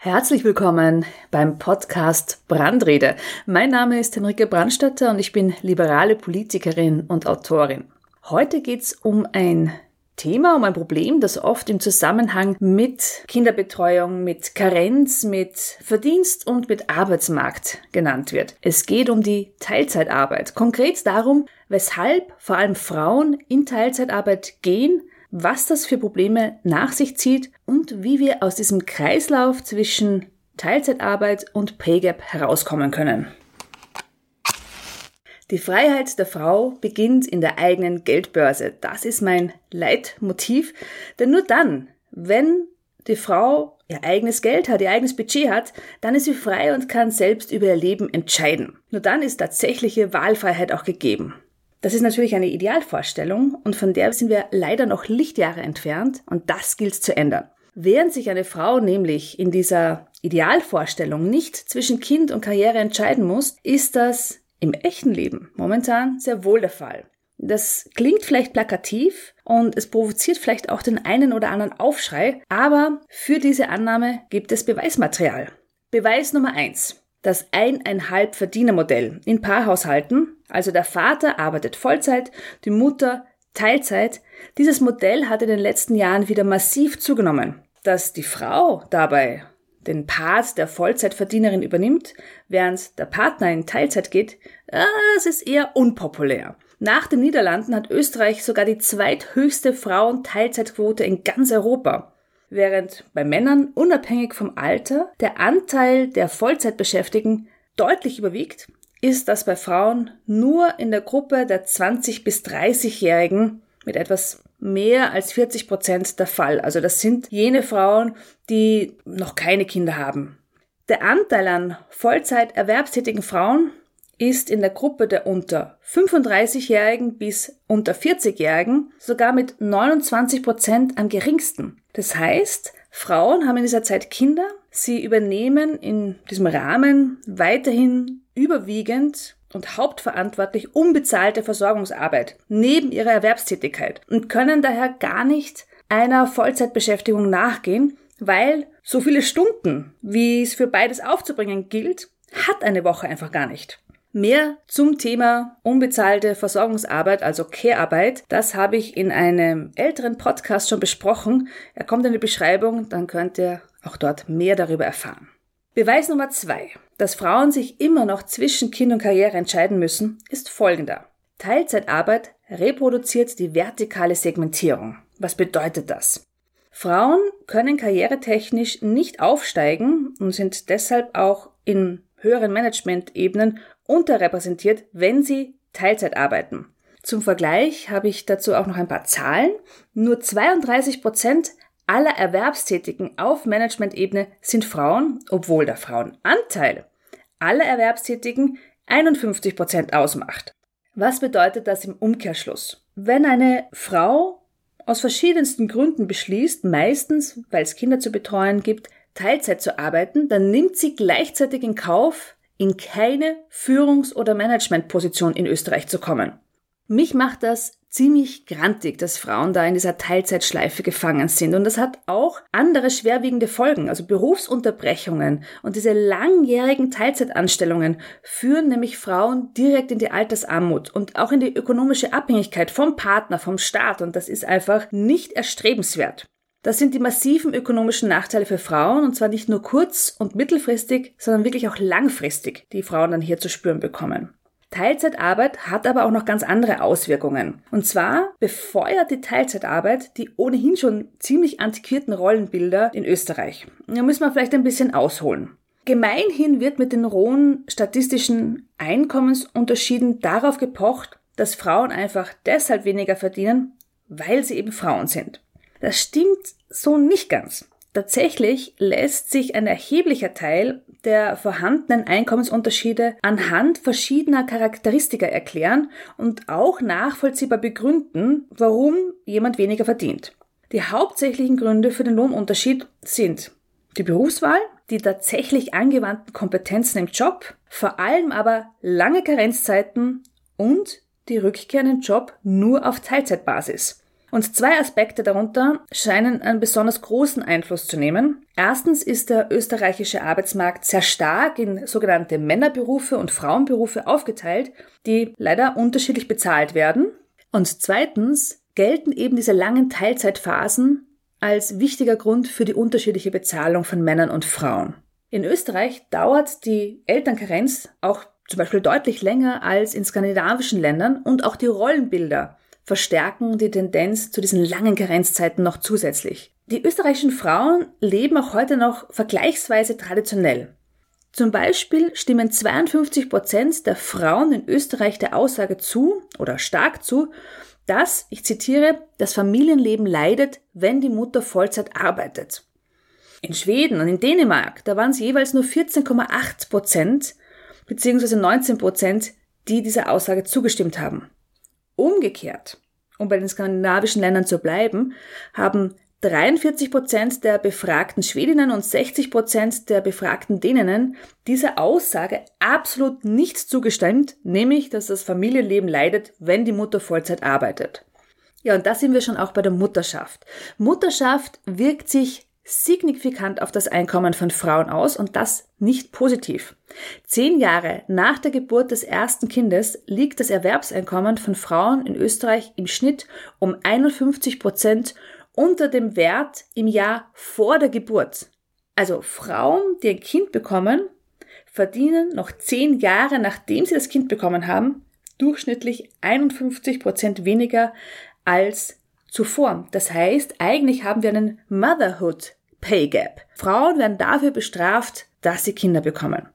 Herzlich willkommen beim Podcast Brandrede. Mein Name ist Henrike Brandstatter und ich bin liberale Politikerin und Autorin. Heute geht's um ein Thema, um ein Problem, das oft im Zusammenhang mit Kinderbetreuung, mit Karenz, mit Verdienst und mit Arbeitsmarkt genannt wird. Es geht um die Teilzeitarbeit. Konkret darum, weshalb vor allem Frauen in Teilzeitarbeit gehen was das für Probleme nach sich zieht und wie wir aus diesem Kreislauf zwischen Teilzeitarbeit und Pay Gap herauskommen können. Die Freiheit der Frau beginnt in der eigenen Geldbörse. Das ist mein Leitmotiv, denn nur dann, wenn die Frau ihr eigenes Geld hat, ihr eigenes Budget hat, dann ist sie frei und kann selbst über ihr Leben entscheiden. Nur dann ist tatsächliche Wahlfreiheit auch gegeben. Das ist natürlich eine Idealvorstellung und von der sind wir leider noch Lichtjahre entfernt und das gilt zu ändern. Während sich eine Frau nämlich in dieser Idealvorstellung nicht zwischen Kind und Karriere entscheiden muss, ist das im echten Leben momentan sehr wohl der Fall. Das klingt vielleicht plakativ und es provoziert vielleicht auch den einen oder anderen Aufschrei, aber für diese Annahme gibt es Beweismaterial. Beweis Nummer eins: Das eineinhalb Verdienermodell in Paarhaushalten also der Vater arbeitet Vollzeit, die Mutter Teilzeit. Dieses Modell hat in den letzten Jahren wieder massiv zugenommen. Dass die Frau dabei den Part der Vollzeitverdienerin übernimmt, während der Partner in Teilzeit geht, das ist eher unpopulär. Nach den Niederlanden hat Österreich sogar die zweithöchste Frauen-Teilzeitquote in ganz Europa. Während bei Männern unabhängig vom Alter der Anteil der Vollzeitbeschäftigten deutlich überwiegt, ist das bei Frauen nur in der Gruppe der 20 bis 30-Jährigen mit etwas mehr als 40 Prozent der Fall. Also das sind jene Frauen, die noch keine Kinder haben. Der Anteil an Vollzeit erwerbstätigen Frauen ist in der Gruppe der unter 35-Jährigen bis unter 40-Jährigen sogar mit 29 Prozent am geringsten. Das heißt, Frauen haben in dieser Zeit Kinder, sie übernehmen in diesem Rahmen weiterhin überwiegend und hauptverantwortlich unbezahlte Versorgungsarbeit neben ihrer Erwerbstätigkeit und können daher gar nicht einer Vollzeitbeschäftigung nachgehen, weil so viele Stunden, wie es für beides aufzubringen gilt, hat eine Woche einfach gar nicht. Mehr zum Thema unbezahlte Versorgungsarbeit, also Care-Arbeit, das habe ich in einem älteren Podcast schon besprochen. Er kommt in die Beschreibung, dann könnt ihr auch dort mehr darüber erfahren. Beweis Nummer zwei, dass Frauen sich immer noch zwischen Kind und Karriere entscheiden müssen, ist folgender. Teilzeitarbeit reproduziert die vertikale Segmentierung. Was bedeutet das? Frauen können karrieretechnisch nicht aufsteigen und sind deshalb auch in höheren Management-Ebenen unterrepräsentiert, wenn sie Teilzeit arbeiten. Zum Vergleich habe ich dazu auch noch ein paar Zahlen. Nur 32 Prozent aller Erwerbstätigen auf Management-Ebene sind Frauen, obwohl der Frauenanteil aller Erwerbstätigen 51 Prozent ausmacht. Was bedeutet das im Umkehrschluss? Wenn eine Frau aus verschiedensten Gründen beschließt, meistens weil es Kinder zu betreuen gibt, Teilzeit zu arbeiten, dann nimmt sie gleichzeitig in Kauf, in keine Führungs- oder Managementposition in Österreich zu kommen. Mich macht das ziemlich grantig, dass Frauen da in dieser Teilzeitschleife gefangen sind. Und das hat auch andere schwerwiegende Folgen. Also Berufsunterbrechungen und diese langjährigen Teilzeitanstellungen führen nämlich Frauen direkt in die Altersarmut und auch in die ökonomische Abhängigkeit vom Partner, vom Staat. Und das ist einfach nicht erstrebenswert. Das sind die massiven ökonomischen Nachteile für Frauen und zwar nicht nur kurz- und mittelfristig, sondern wirklich auch langfristig, die Frauen dann hier zu spüren bekommen. Teilzeitarbeit hat aber auch noch ganz andere Auswirkungen. Und zwar befeuert die Teilzeitarbeit die ohnehin schon ziemlich antiquierten Rollenbilder in Österreich. Da müssen wir vielleicht ein bisschen ausholen. Gemeinhin wird mit den rohen statistischen Einkommensunterschieden darauf gepocht, dass Frauen einfach deshalb weniger verdienen, weil sie eben Frauen sind. Das stimmt so nicht ganz. Tatsächlich lässt sich ein erheblicher Teil der vorhandenen Einkommensunterschiede anhand verschiedener Charakteristika erklären und auch nachvollziehbar begründen, warum jemand weniger verdient. Die hauptsächlichen Gründe für den Lohnunterschied sind die Berufswahl, die tatsächlich angewandten Kompetenzen im Job, vor allem aber lange Karenzzeiten und die Rückkehr in den Job nur auf Teilzeitbasis. Und zwei Aspekte darunter scheinen einen besonders großen Einfluss zu nehmen. Erstens ist der österreichische Arbeitsmarkt sehr stark in sogenannte Männerberufe und Frauenberufe aufgeteilt, die leider unterschiedlich bezahlt werden. Und zweitens gelten eben diese langen Teilzeitphasen als wichtiger Grund für die unterschiedliche Bezahlung von Männern und Frauen. In Österreich dauert die Elternkarenz auch zum Beispiel deutlich länger als in skandinavischen Ländern und auch die Rollenbilder verstärken die Tendenz zu diesen langen Karenzzeiten noch zusätzlich. Die österreichischen Frauen leben auch heute noch vergleichsweise traditionell. Zum Beispiel stimmen 52 Prozent der Frauen in Österreich der Aussage zu oder stark zu, dass, ich zitiere, das Familienleben leidet, wenn die Mutter Vollzeit arbeitet. In Schweden und in Dänemark, da waren es jeweils nur 14,8 Prozent bzw. 19 Prozent, die dieser Aussage zugestimmt haben. Umgekehrt, um bei den skandinavischen Ländern zu bleiben, haben 43 Prozent der befragten Schwedinnen und 60 Prozent der befragten Däninnen dieser Aussage absolut nichts zugestimmt, nämlich, dass das Familienleben leidet, wenn die Mutter Vollzeit arbeitet. Ja, und da sind wir schon auch bei der Mutterschaft. Mutterschaft wirkt sich signifikant auf das Einkommen von Frauen aus und das nicht positiv. Zehn Jahre nach der Geburt des ersten Kindes liegt das Erwerbseinkommen von Frauen in Österreich im Schnitt um 51 Prozent unter dem Wert im Jahr vor der Geburt. Also Frauen, die ein Kind bekommen, verdienen noch zehn Jahre nachdem sie das Kind bekommen haben, durchschnittlich 51 Prozent weniger als zuvor. Das heißt, eigentlich haben wir einen Motherhood Pay Gap. Frauen werden dafür bestraft, dass sie Kinder bekommen.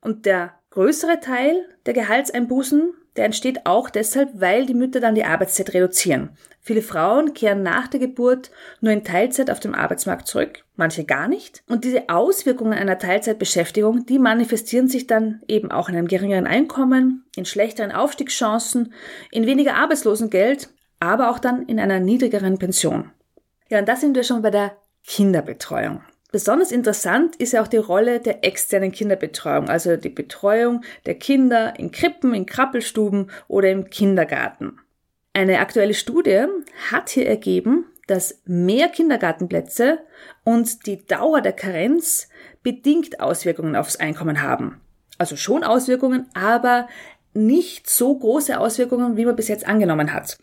Und der größere Teil der Gehaltseinbußen, der entsteht auch deshalb, weil die Mütter dann die Arbeitszeit reduzieren. Viele Frauen kehren nach der Geburt nur in Teilzeit auf dem Arbeitsmarkt zurück, manche gar nicht. Und diese Auswirkungen einer Teilzeitbeschäftigung, die manifestieren sich dann eben auch in einem geringeren Einkommen, in schlechteren Aufstiegschancen, in weniger Arbeitslosengeld, aber auch dann in einer niedrigeren Pension. Ja, und da sind wir schon bei der Kinderbetreuung. Besonders interessant ist ja auch die Rolle der externen Kinderbetreuung, also die Betreuung der Kinder in Krippen, in Krabbelstuben oder im Kindergarten. Eine aktuelle Studie hat hier ergeben, dass mehr Kindergartenplätze und die Dauer der Karenz bedingt Auswirkungen aufs Einkommen haben. Also schon Auswirkungen, aber nicht so große Auswirkungen, wie man bis jetzt angenommen hat.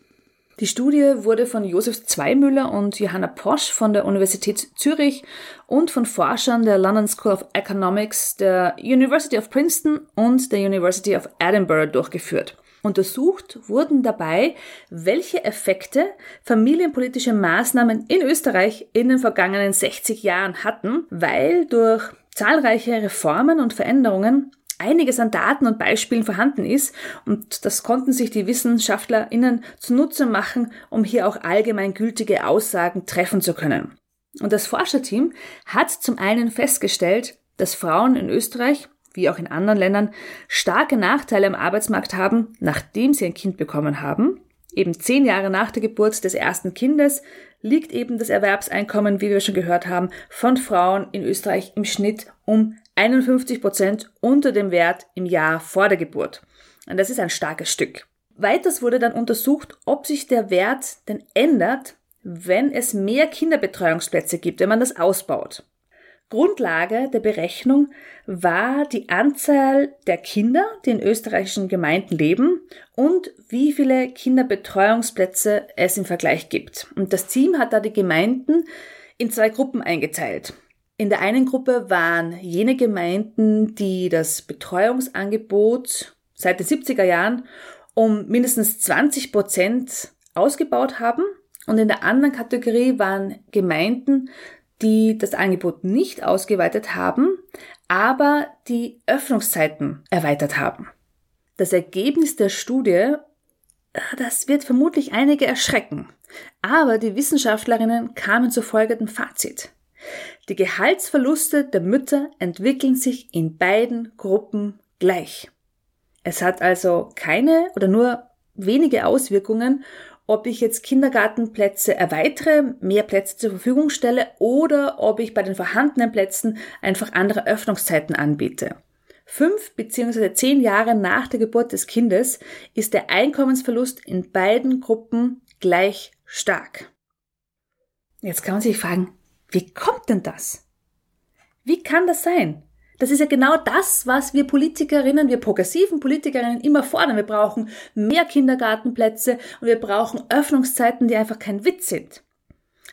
Die Studie wurde von Josef Zweimüller und Johanna Posch von der Universität Zürich und von Forschern der London School of Economics, der University of Princeton und der University of Edinburgh durchgeführt. Untersucht wurden dabei, welche Effekte familienpolitische Maßnahmen in Österreich in den vergangenen 60 Jahren hatten, weil durch zahlreiche Reformen und Veränderungen einiges an Daten und Beispielen vorhanden ist und das konnten sich die WissenschaftlerInnen zunutze machen, um hier auch allgemeingültige Aussagen treffen zu können. Und das Forscherteam hat zum einen festgestellt, dass Frauen in Österreich wie auch in anderen Ländern starke Nachteile am Arbeitsmarkt haben, nachdem sie ein Kind bekommen haben. Eben zehn Jahre nach der Geburt des ersten Kindes liegt eben das Erwerbseinkommen, wie wir schon gehört haben, von Frauen in Österreich im Schnitt um 51 Prozent unter dem Wert im Jahr vor der Geburt. Und das ist ein starkes Stück. Weiters wurde dann untersucht, ob sich der Wert denn ändert, wenn es mehr Kinderbetreuungsplätze gibt, wenn man das ausbaut. Grundlage der Berechnung war die Anzahl der Kinder, die in österreichischen Gemeinden leben und wie viele Kinderbetreuungsplätze es im Vergleich gibt. Und das Team hat da die Gemeinden in zwei Gruppen eingeteilt. In der einen Gruppe waren jene Gemeinden, die das Betreuungsangebot seit den 70er Jahren um mindestens 20 Prozent ausgebaut haben. Und in der anderen Kategorie waren Gemeinden, die das Angebot nicht ausgeweitet haben, aber die Öffnungszeiten erweitert haben. Das Ergebnis der Studie, das wird vermutlich einige erschrecken, aber die Wissenschaftlerinnen kamen zu folgendem Fazit. Die Gehaltsverluste der Mütter entwickeln sich in beiden Gruppen gleich. Es hat also keine oder nur wenige Auswirkungen, ob ich jetzt Kindergartenplätze erweitere, mehr Plätze zur Verfügung stelle oder ob ich bei den vorhandenen Plätzen einfach andere Öffnungszeiten anbiete. Fünf bzw. zehn Jahre nach der Geburt des Kindes ist der Einkommensverlust in beiden Gruppen gleich stark. Jetzt kann man sich fragen, wie kommt denn das? Wie kann das sein? Das ist ja genau das, was wir Politikerinnen, wir progressiven Politikerinnen immer fordern. Wir brauchen mehr Kindergartenplätze und wir brauchen Öffnungszeiten, die einfach kein Witz sind.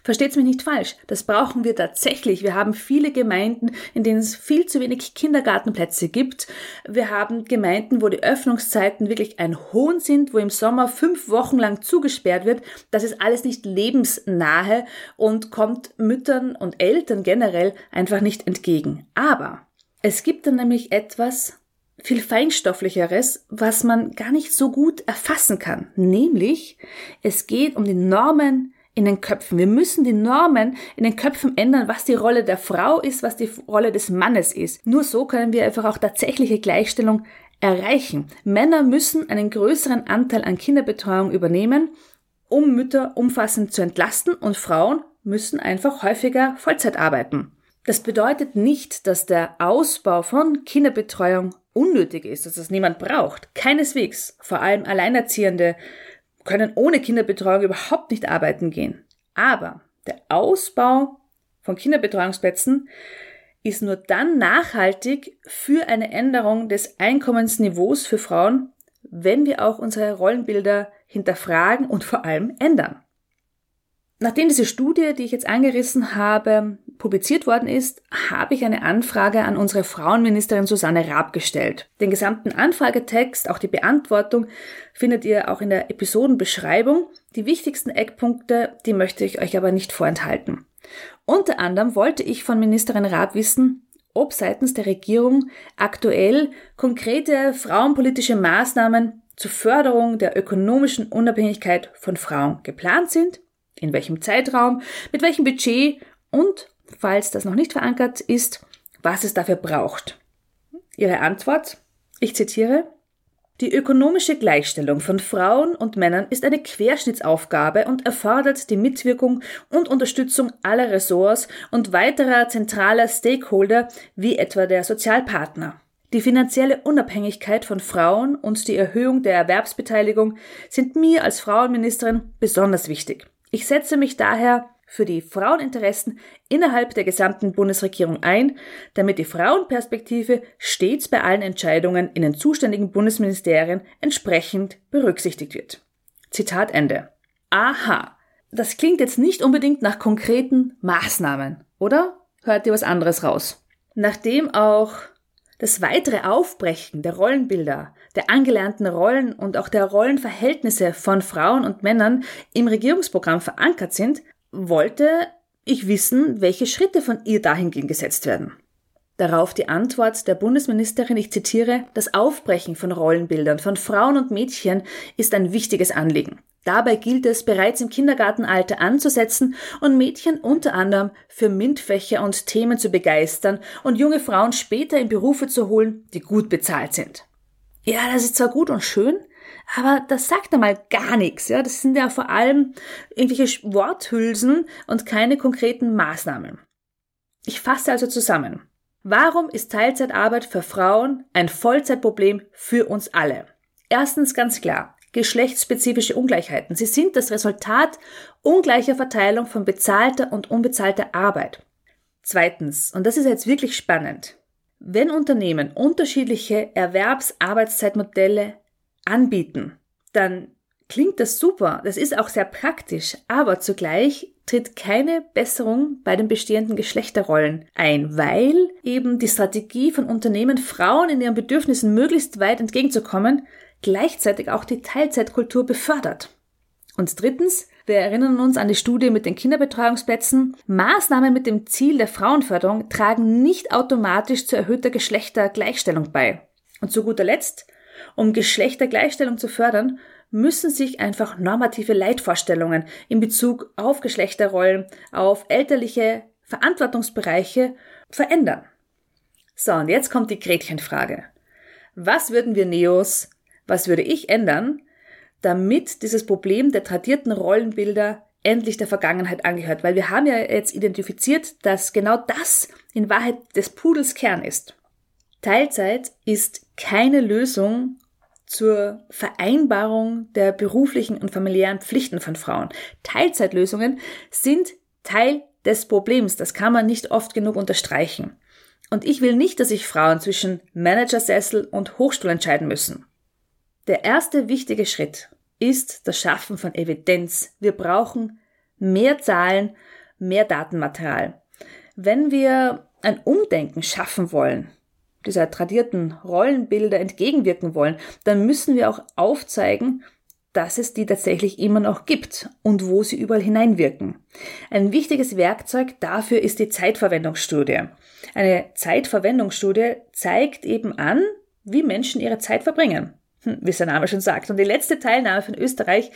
Versteht's mich nicht falsch, das brauchen wir tatsächlich. Wir haben viele Gemeinden, in denen es viel zu wenig Kindergartenplätze gibt. Wir haben Gemeinden, wo die Öffnungszeiten wirklich ein Hohn sind, wo im Sommer fünf Wochen lang zugesperrt wird. Das ist alles nicht lebensnahe und kommt Müttern und Eltern generell einfach nicht entgegen. Aber es gibt dann nämlich etwas viel feinstofflicheres, was man gar nicht so gut erfassen kann. Nämlich, es geht um die Normen in den Köpfen. Wir müssen die Normen in den Köpfen ändern, was die Rolle der Frau ist, was die Rolle des Mannes ist. Nur so können wir einfach auch tatsächliche Gleichstellung erreichen. Männer müssen einen größeren Anteil an Kinderbetreuung übernehmen, um Mütter umfassend zu entlasten und Frauen müssen einfach häufiger Vollzeit arbeiten. Das bedeutet nicht, dass der Ausbau von Kinderbetreuung unnötig ist, dass es niemand braucht. Keineswegs. Vor allem Alleinerziehende können ohne Kinderbetreuung überhaupt nicht arbeiten gehen. Aber der Ausbau von Kinderbetreuungsplätzen ist nur dann nachhaltig für eine Änderung des Einkommensniveaus für Frauen, wenn wir auch unsere Rollenbilder hinterfragen und vor allem ändern. Nachdem diese Studie, die ich jetzt angerissen habe, publiziert worden ist, habe ich eine Anfrage an unsere Frauenministerin Susanne Raab gestellt. Den gesamten Anfragetext, auch die Beantwortung, findet ihr auch in der Episodenbeschreibung. Die wichtigsten Eckpunkte, die möchte ich euch aber nicht vorenthalten. Unter anderem wollte ich von Ministerin Raab wissen, ob seitens der Regierung aktuell konkrete frauenpolitische Maßnahmen zur Förderung der ökonomischen Unabhängigkeit von Frauen geplant sind in welchem Zeitraum, mit welchem Budget und, falls das noch nicht verankert ist, was es dafür braucht. Ihre Antwort, ich zitiere, die ökonomische Gleichstellung von Frauen und Männern ist eine Querschnittsaufgabe und erfordert die Mitwirkung und Unterstützung aller Ressorts und weiterer zentraler Stakeholder wie etwa der Sozialpartner. Die finanzielle Unabhängigkeit von Frauen und die Erhöhung der Erwerbsbeteiligung sind mir als Frauenministerin besonders wichtig. Ich setze mich daher für die Fraueninteressen innerhalb der gesamten Bundesregierung ein, damit die Frauenperspektive stets bei allen Entscheidungen in den zuständigen Bundesministerien entsprechend berücksichtigt wird. Zitat Ende. Aha, das klingt jetzt nicht unbedingt nach konkreten Maßnahmen, oder? Hört ihr was anderes raus? Nachdem auch das weitere Aufbrechen der Rollenbilder, der angelernten Rollen und auch der Rollenverhältnisse von Frauen und Männern im Regierungsprogramm verankert sind, wollte ich wissen, welche Schritte von ihr dahingehend gesetzt werden. Darauf die Antwort der Bundesministerin, ich zitiere, das Aufbrechen von Rollenbildern von Frauen und Mädchen ist ein wichtiges Anliegen. Dabei gilt es, bereits im Kindergartenalter anzusetzen und Mädchen unter anderem für MINT-Fächer und Themen zu begeistern und junge Frauen später in Berufe zu holen, die gut bezahlt sind. Ja, das ist zwar gut und schön, aber das sagt einmal gar nichts. Ja, das sind ja vor allem irgendwelche Worthülsen und keine konkreten Maßnahmen. Ich fasse also zusammen. Warum ist Teilzeitarbeit für Frauen ein Vollzeitproblem für uns alle? Erstens ganz klar geschlechtsspezifische Ungleichheiten. Sie sind das Resultat ungleicher Verteilung von bezahlter und unbezahlter Arbeit. Zweitens, und das ist jetzt wirklich spannend, wenn Unternehmen unterschiedliche Erwerbsarbeitszeitmodelle anbieten, dann klingt das super, das ist auch sehr praktisch, aber zugleich tritt keine Besserung bei den bestehenden Geschlechterrollen ein, weil eben die Strategie von Unternehmen, Frauen in ihren Bedürfnissen möglichst weit entgegenzukommen, gleichzeitig auch die Teilzeitkultur befördert. Und drittens, wir erinnern uns an die Studie mit den Kinderbetreuungsplätzen. Maßnahmen mit dem Ziel der Frauenförderung tragen nicht automatisch zu erhöhter Geschlechtergleichstellung bei. Und zu guter Letzt, um Geschlechtergleichstellung zu fördern, müssen sich einfach normative Leitvorstellungen in Bezug auf Geschlechterrollen, auf elterliche Verantwortungsbereiche verändern. So, und jetzt kommt die Gretchenfrage. Was würden wir Neos was würde ich ändern, damit dieses Problem der tradierten Rollenbilder endlich der Vergangenheit angehört? Weil wir haben ja jetzt identifiziert, dass genau das in Wahrheit des Pudels Kern ist. Teilzeit ist keine Lösung zur Vereinbarung der beruflichen und familiären Pflichten von Frauen. Teilzeitlösungen sind Teil des Problems. Das kann man nicht oft genug unterstreichen. Und ich will nicht, dass sich Frauen zwischen Managersessel und Hochstuhl entscheiden müssen. Der erste wichtige Schritt ist das Schaffen von Evidenz. Wir brauchen mehr Zahlen, mehr Datenmaterial. Wenn wir ein Umdenken schaffen wollen, dieser tradierten Rollenbilder entgegenwirken wollen, dann müssen wir auch aufzeigen, dass es die tatsächlich immer noch gibt und wo sie überall hineinwirken. Ein wichtiges Werkzeug dafür ist die Zeitverwendungsstudie. Eine Zeitverwendungsstudie zeigt eben an, wie Menschen ihre Zeit verbringen, hm, wie sein Name schon sagt. Und die letzte Teilnahme von Österreich,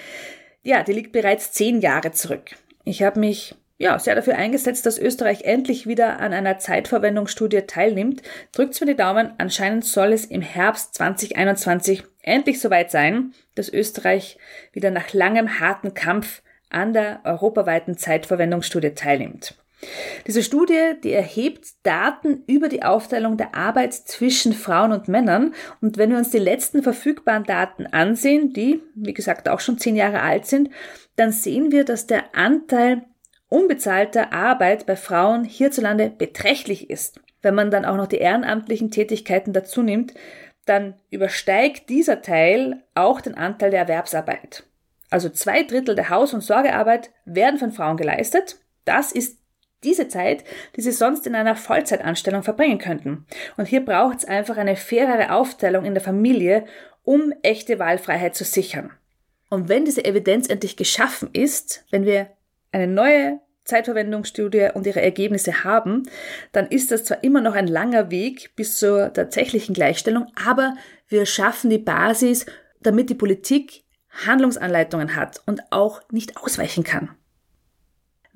ja, die liegt bereits zehn Jahre zurück. Ich habe mich ja, sehr dafür eingesetzt, dass Österreich endlich wieder an einer Zeitverwendungsstudie teilnimmt. Drückt's mir die Daumen. Anscheinend soll es im Herbst 2021 endlich soweit sein, dass Österreich wieder nach langem harten Kampf an der europaweiten Zeitverwendungsstudie teilnimmt. Diese Studie, die erhebt Daten über die Aufteilung der Arbeit zwischen Frauen und Männern. Und wenn wir uns die letzten verfügbaren Daten ansehen, die, wie gesagt, auch schon zehn Jahre alt sind, dann sehen wir, dass der Anteil unbezahlter Arbeit bei Frauen hierzulande beträchtlich ist. Wenn man dann auch noch die ehrenamtlichen Tätigkeiten dazu nimmt, dann übersteigt dieser Teil auch den Anteil der Erwerbsarbeit. Also zwei Drittel der Haus- und Sorgearbeit werden von Frauen geleistet. Das ist diese Zeit, die sie sonst in einer Vollzeitanstellung verbringen könnten. Und hier braucht es einfach eine fairere Aufteilung in der Familie, um echte Wahlfreiheit zu sichern. Und wenn diese Evidenz endlich geschaffen ist, wenn wir eine neue Zeitverwendungsstudie und ihre Ergebnisse haben, dann ist das zwar immer noch ein langer Weg bis zur tatsächlichen Gleichstellung, aber wir schaffen die Basis, damit die Politik Handlungsanleitungen hat und auch nicht ausweichen kann.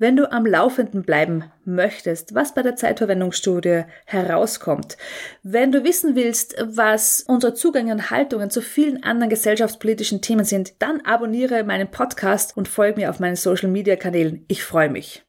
Wenn du am Laufenden bleiben möchtest, was bei der Zeitverwendungsstudie herauskommt, wenn du wissen willst, was unsere Zugänge und Haltungen zu vielen anderen gesellschaftspolitischen Themen sind, dann abonniere meinen Podcast und folge mir auf meinen Social Media Kanälen. Ich freue mich.